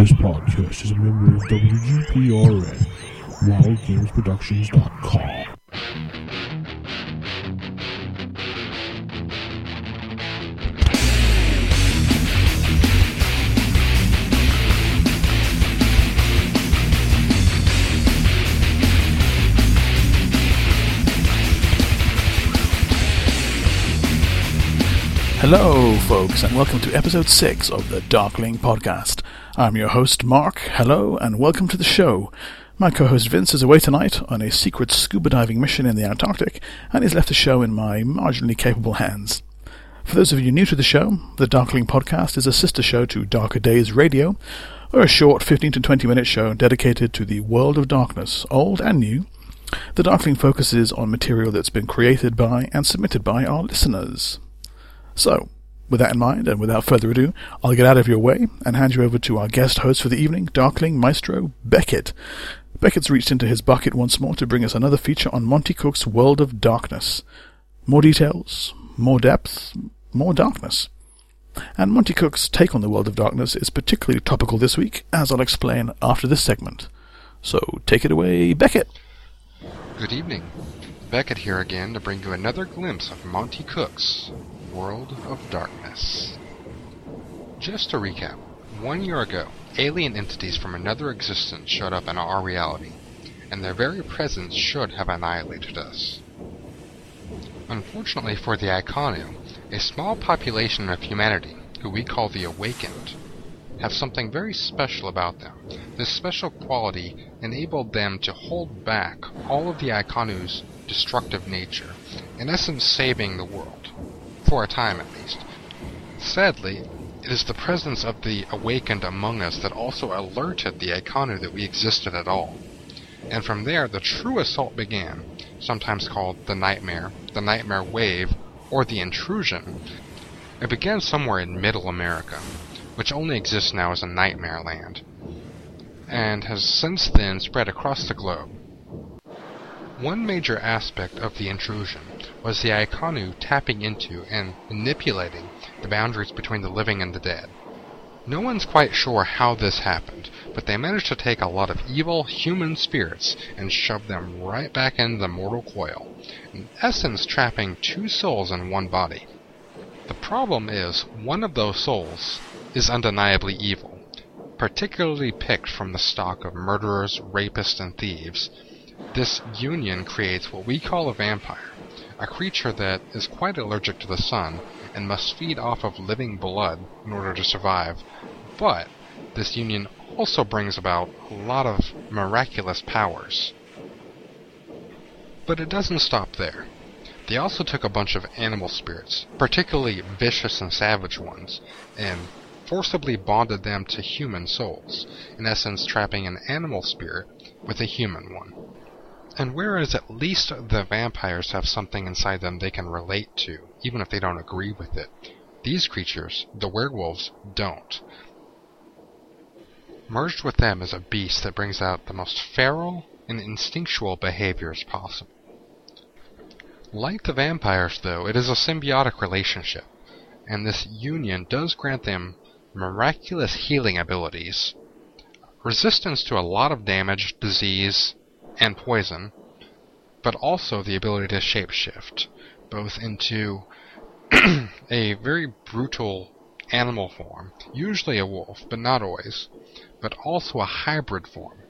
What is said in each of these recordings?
This podcast is a member of WGPRN, WildGamesProductions.com. Hello, folks, and welcome to episode 6 of the Darkling Podcast. I'm your host, Mark. Hello, and welcome to the show. My co host Vince is away tonight on a secret scuba diving mission in the Antarctic, and he's left the show in my marginally capable hands. For those of you new to the show, the Darkling Podcast is a sister show to Darker Days Radio, or a short 15 to 20 minute show dedicated to the world of darkness, old and new. The Darkling focuses on material that's been created by and submitted by our listeners. So, with that in mind, and without further ado, I'll get out of your way and hand you over to our guest host for the evening, Darkling Maestro Beckett. Beckett's reached into his bucket once more to bring us another feature on Monte Cook's World of Darkness. More details, more depth, more darkness. And Monte Cook's take on the World of Darkness is particularly topical this week, as I'll explain after this segment. So take it away, Beckett. Good evening. Beckett here again to bring you another glimpse of Monte Cook's World of Darkness. Just to recap, one year ago, alien entities from another existence showed up in our reality, and their very presence should have annihilated us. Unfortunately for the Iconnu, a small population of humanity, who we call the Awakened, have something very special about them. This special quality enabled them to hold back all of the Iconnu's destructive nature, in essence saving the world. For a time at least. Sadly, it is the presence of the awakened among us that also alerted the Iconnu that we existed at all. And from there, the true assault began, sometimes called the Nightmare, the Nightmare Wave, or the Intrusion. It began somewhere in Middle America, which only exists now as a nightmare land, and has since then spread across the globe. One major aspect of the intrusion was the Iconnu tapping into and manipulating the boundaries between the living and the dead. No one's quite sure how this happened, but they managed to take a lot of evil human spirits and shove them right back into the mortal coil, in essence trapping two souls in one body. The problem is, one of those souls is undeniably evil, particularly picked from the stock of murderers, rapists, and thieves, this union creates what we call a vampire, a creature that is quite allergic to the sun and must feed off of living blood in order to survive. But this union also brings about a lot of miraculous powers. But it doesn't stop there. They also took a bunch of animal spirits, particularly vicious and savage ones, and forcibly bonded them to human souls, in essence trapping an animal spirit with a human one. And whereas at least the vampires have something inside them they can relate to, even if they don't agree with it, these creatures, the werewolves, don't. Merged with them is a beast that brings out the most feral and instinctual behaviors possible. Like the vampires, though, it is a symbiotic relationship, and this union does grant them miraculous healing abilities, resistance to a lot of damage, disease, and poison, but also the ability to shapeshift, both into a very brutal animal form, usually a wolf, but not always, but also a hybrid form.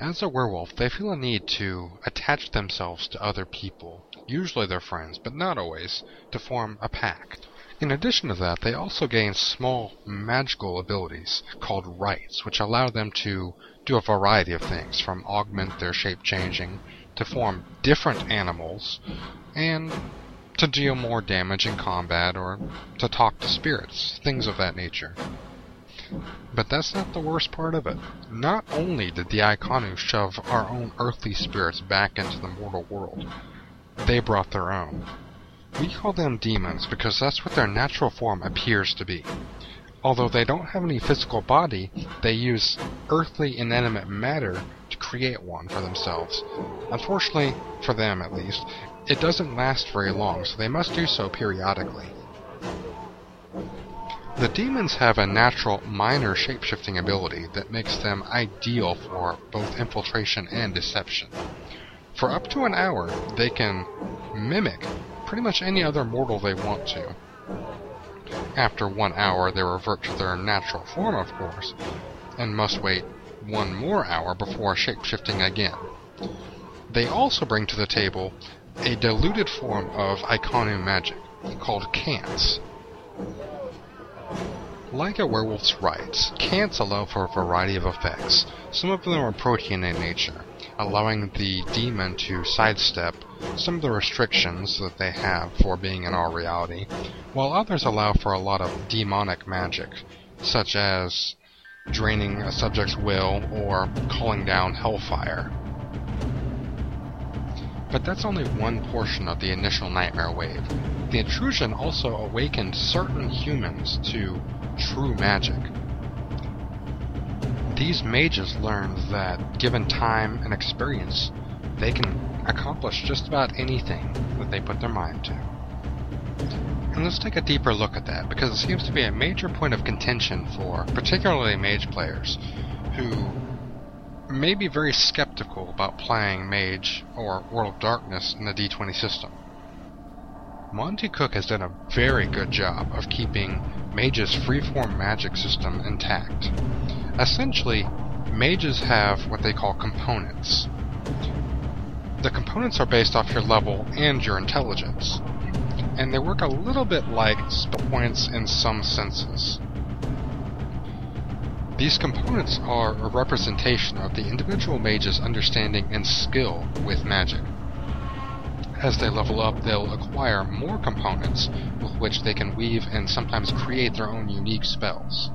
As a werewolf, they feel a need to attach themselves to other people, usually their friends, but not always, to form a pack. In addition to that, they also gain small magical abilities called rites, which allow them to do a variety of things, from augment their shape changing, to form different animals, and to deal more damage in combat, or to talk to spirits, things of that nature. But that's not the worst part of it. Not only did the Iconnu shove our own earthly spirits back into the mortal world, they brought their own. We call them demons because that's what their natural form appears to be. Although they don't have any physical body, they use earthly inanimate matter to create one for themselves. Unfortunately, for them at least, it doesn't last very long, so they must do so periodically. The demons have a natural minor shapeshifting ability that makes them ideal for both infiltration and deception. For up to an hour, they can mimic pretty much any other mortal they want to. After one hour, they revert to their natural form, of course, and must wait one more hour before shapeshifting again. They also bring to the table a diluted form of Iconnu magic called Cants. Like a werewolf's rites, Cants allow for a variety of effects. Some of them are protean in nature, allowing the demon to sidestep some of the restrictions that they have for being in our reality, while others allow for a lot of demonic magic, such as draining a subject's will or calling down hellfire. But that's only one portion of the initial nightmare wave. The intrusion also awakened certain humans to true magic. These mages learned that, given time and experience, they can accomplish just about anything that they put their mind to. And let's take a deeper look at that, because it seems to be a major point of contention for particularly mage players who may be very skeptical about playing Mage or World of Darkness in the D20 system. Monte Cook has done a very good job of keeping Mage's freeform magic system intact. Essentially, mages have what they call components. The components are based off your level and your intelligence, and they work a little bit like spell points in some senses. These components are a representation of the individual mage's understanding and skill with magic. As they level up, they'll acquire more components with which they can weave and sometimes create their own unique spells.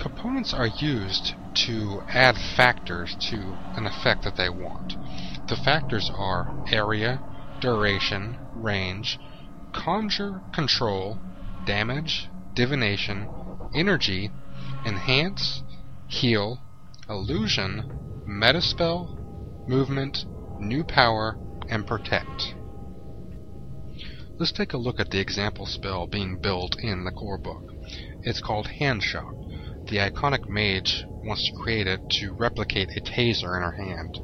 Components are used to add factors to an effect that they want. The factors are area, duration, range, conjure, control, damage, divination, energy, enhance, heal, illusion, metaspell, movement, new power, and protect. Let's take a look at the example spell being built in the core book. It's called Handshock. The iconic mage wants to create it to replicate a taser in her hand.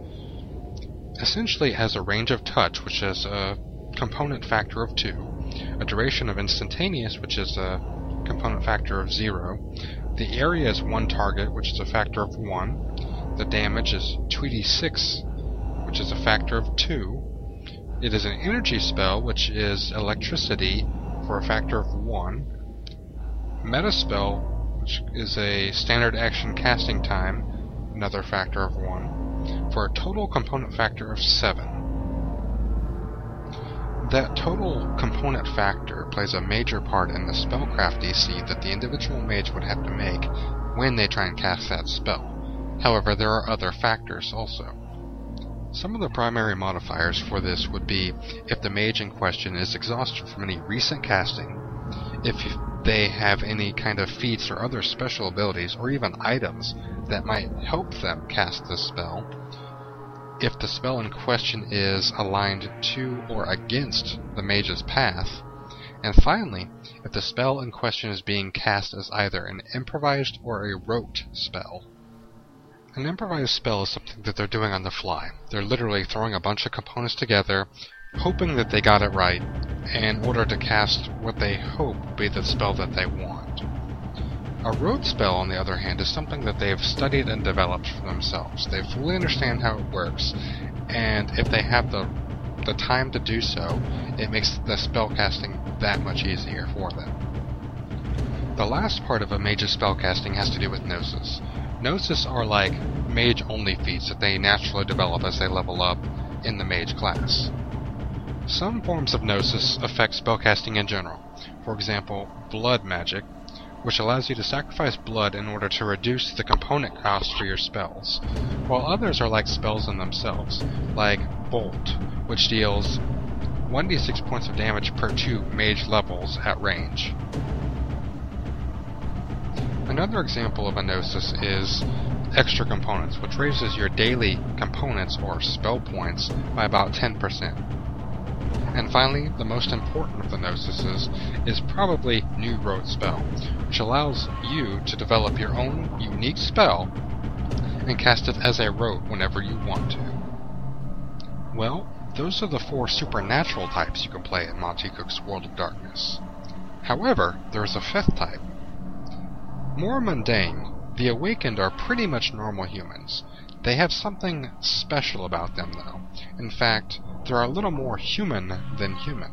Essentially, it has a range of touch, which is a component factor of 2, a duration of instantaneous, which is a component factor of 0, the area is 1 target, which is a factor of 1, the damage is 2d6, which is a factor of 2, it is an energy spell, which is electricity, for a factor of 1, Metaspell, which is a standard action casting time, another factor of 1, for a total component factor of 7. That total component factor plays a major part in the spellcraft DC that the individual mage would have to make when they try and cast that spell. However, there are other factors also. Some of the primary modifiers for this would be if the mage in question is exhausted from any recent casting, if they have any kind of feats or other special abilities, or even items that might help them cast this spell, if the spell in question is aligned to or against the mage's path, and finally, if the spell in question is being cast as either an improvised or a rote spell. An improvised spell is something that they're doing on the fly. They're literally throwing a bunch of components together, hoping that they got it right, in order to cast what they hope be the spell that they want. A rote spell, on the other hand, is something that they've studied and developed for themselves. They fully understand how it works, and if they have the the time to do so, it makes the spellcasting that much easier for them. The last part of a mage's spellcasting has to do with Gnosis. Gnosis are like mage-only feats that they naturally develop as they level up in the mage class. Some forms of Gnosis affect spellcasting in general. For example, blood magic, which allows you to sacrifice blood in order to reduce the component cost for your spells, while others are like spells in themselves, like Bolt, which deals 1d6 points of damage per 2 mage levels at range. Another example of a Gnosis is extra components, which raises your daily components or spell points by about 10%. And finally, the most important of the Gnosises is probably New Rote Spell, which allows you to develop your own unique spell and cast it as a rote whenever you want to. Well, those are the four supernatural types you can play in Monte Cook's World of Darkness. However, there is a fifth type. More mundane, the Awakened are pretty much normal humans. They have something special about them, though. In fact, they're a little more human than human.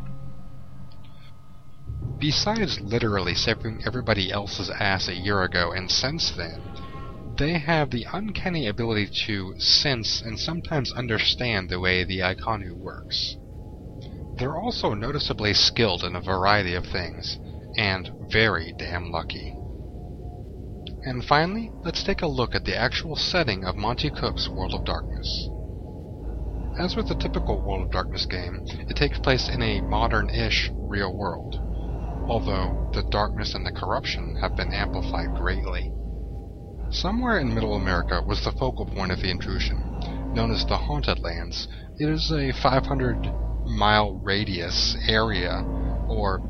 Besides literally saving everybody else's ass a year ago and since then, they have the uncanny ability to sense and sometimes understand the way the Iconnu works. They're also noticeably skilled in a variety of things, and very damn lucky. And finally, let's take a look at the actual setting of Monte Cook's World of Darkness. As with the typical World of Darkness game, it takes place in a modern-ish real world, although the darkness and the corruption have been amplified greatly. Somewhere in Middle America was the focal point of the intrusion, known as the Haunted Lands. It is a 500 mile radius area, or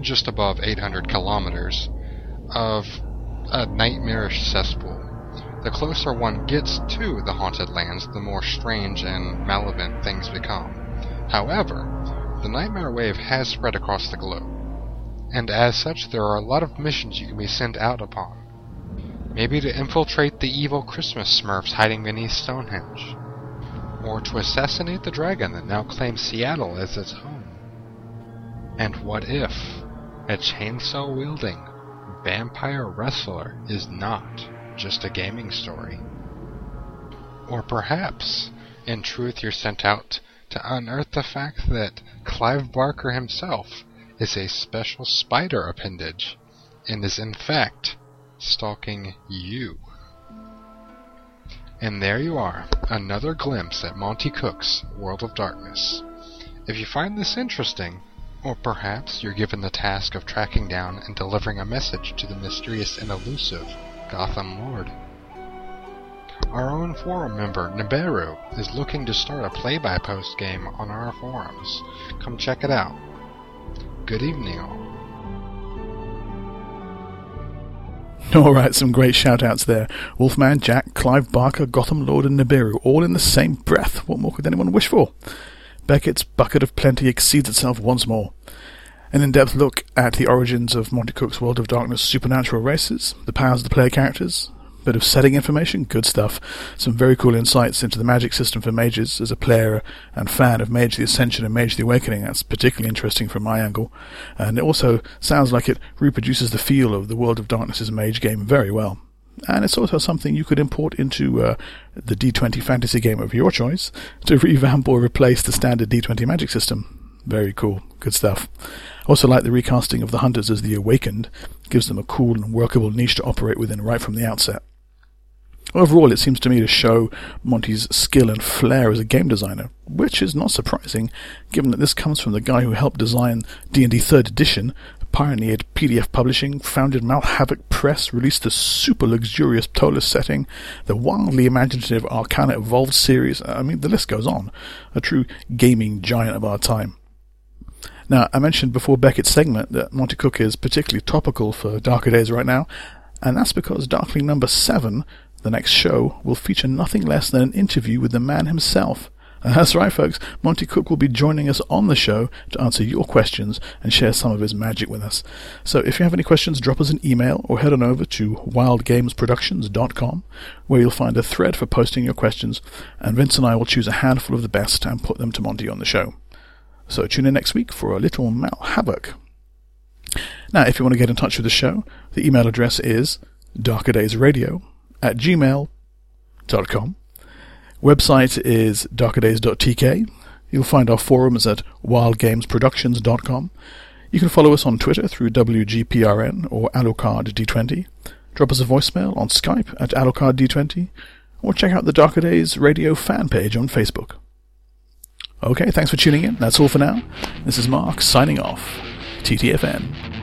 just above 800 kilometers, of a nightmarish cesspool. The closer one gets to the haunted lands, the more strange and malevolent things become. However, the nightmare wave has spread across the globe, and as such, there are a lot of missions you can be sent out upon. Maybe to infiltrate the evil Christmas smurfs hiding beneath Stonehenge, or to assassinate the dragon that now claims Seattle as its home. And what if a chainsaw wielding vampire wrestler is not just a gaming story? Or perhaps, in truth, you're sent out to unearth the fact that Clive Barker himself is a special spider appendage and is in fact stalking you. And there you are, another glimpse at Monte Cook's World of Darkness. If you find this interesting, or perhaps you're given the task of tracking down and delivering a message to the mysterious and elusive Gotham Lord. Our own forum member, Nibiru, is looking to start a play-by-post game on our forums. Come check it out. Good evening, all. Alright, some great shout outs there. Wolfman, Jack, Clive Barker, Gotham Lord, and Nibiru, all in the same breath. What more could anyone wish for? Beckett's bucket of plenty exceeds itself once more. An in depth look at the origins of Monte Cook's World of Darkness supernatural races, the powers of the player characters, a bit of setting information, good stuff. Some very cool insights into the magic system for mages as a player and fan of Mage the Ascension and Mage the Awakening. That's particularly interesting from my angle. And it also sounds like it reproduces the feel of the World of Darkness's Mage game very well. And it's also something you could import into uh, the D20 fantasy game of your choice to revamp or replace the standard D20 magic system. Very cool. Good stuff. Also like the recasting of the Hunters as the Awakened. Gives them a cool and workable niche to operate within right from the outset. Overall, it seems to me to show Monte's skill and flair as a game designer, which is not surprising, given that this comes from the guy who helped design D&D 3rd Edition, pioneered PDF publishing, founded Malhavoc Press, released the super luxurious Ptolus setting, the wildly imaginative Arcana Evolved series, uh, I mean, the list goes on. A true gaming giant of our time. Now, I mentioned before Beckett's segment that Monte Cook is particularly topical for darker days right now, and that's because Darkling number 7 the next show will feature nothing less than an interview with the man himself. And that's right, folks. Monte Cook will be joining us on the show to answer your questions and share some of his magic with us. So if you have any questions, drop us an email or head on over to wildgamesproductions.com where you'll find a thread for posting your questions and Vince and I will choose a handful of the best and put them to Monte on the show. So tune in next week for a little Malhavoc. Now, if you want to get in touch with the show, the email address is darkerdaysradio at gmail.com. Website is darkerdays.tk. You'll find our forums at wildgamesproductions.com. You can follow us on Twitter through WGPRN or AlucardD20. Drop us a voicemail on Skype at AlucardD20 or check out the Darker Days radio fan page on Facebook. Okay, thanks for tuning in. That's all for now. This is Mark signing off. TTFN.